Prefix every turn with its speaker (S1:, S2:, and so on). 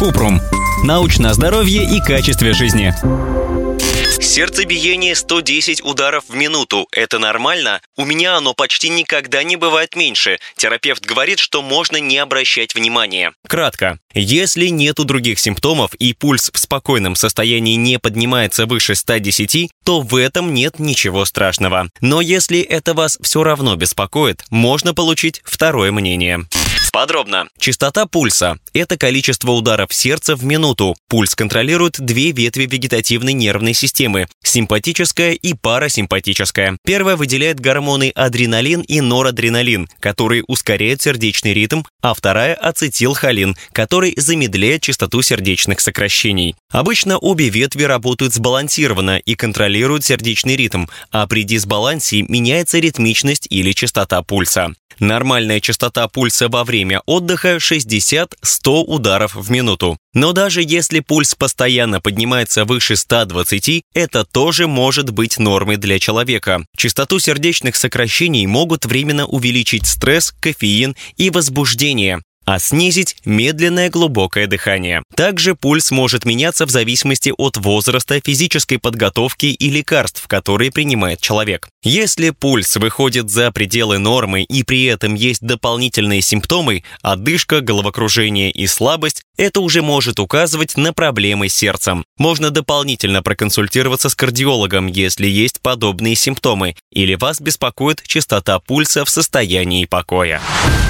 S1: Купрум. Научное здоровье и качестве жизни.
S2: Сердцебиение 110 ударов в минуту. Это нормально? У меня оно почти никогда не бывает меньше. Терапевт говорит, что можно не обращать внимания. Кратко. Если нету других симптомов и пульс в спокойном состоянии не поднимается выше 110, то в этом нет ничего страшного. Но если это вас все равно беспокоит, можно получить второе мнение. Подробно. Частота пульса – это количество ударов сердца в минуту. Пульс контролирует две ветви вегетативной нервной системы – симпатическая и парасимпатическая. Первая выделяет гормоны адреналин и норадреналин, которые ускоряют сердечный ритм, а вторая – ацетилхолин, который замедляет частоту сердечных сокращений. Обычно обе ветви работают сбалансированно и контролируют сердечный ритм, а при дисбалансе меняется ритмичность или частота пульса. Нормальная частота пульса во время отдыха 60-100 ударов в минуту. Но даже если пульс постоянно поднимается выше 120, это тоже может быть нормой для человека. Частоту сердечных сокращений могут временно увеличить стресс, кофеин и возбуждение а снизить медленное глубокое дыхание. Также пульс может меняться в зависимости от возраста, физической подготовки и лекарств, которые принимает человек. Если пульс выходит за пределы нормы и при этом есть дополнительные симптомы – одышка, головокружение и слабость, это уже может указывать на проблемы с сердцем. Можно дополнительно проконсультироваться с кардиологом, если есть подобные симптомы, или вас беспокоит частота пульса в состоянии покоя.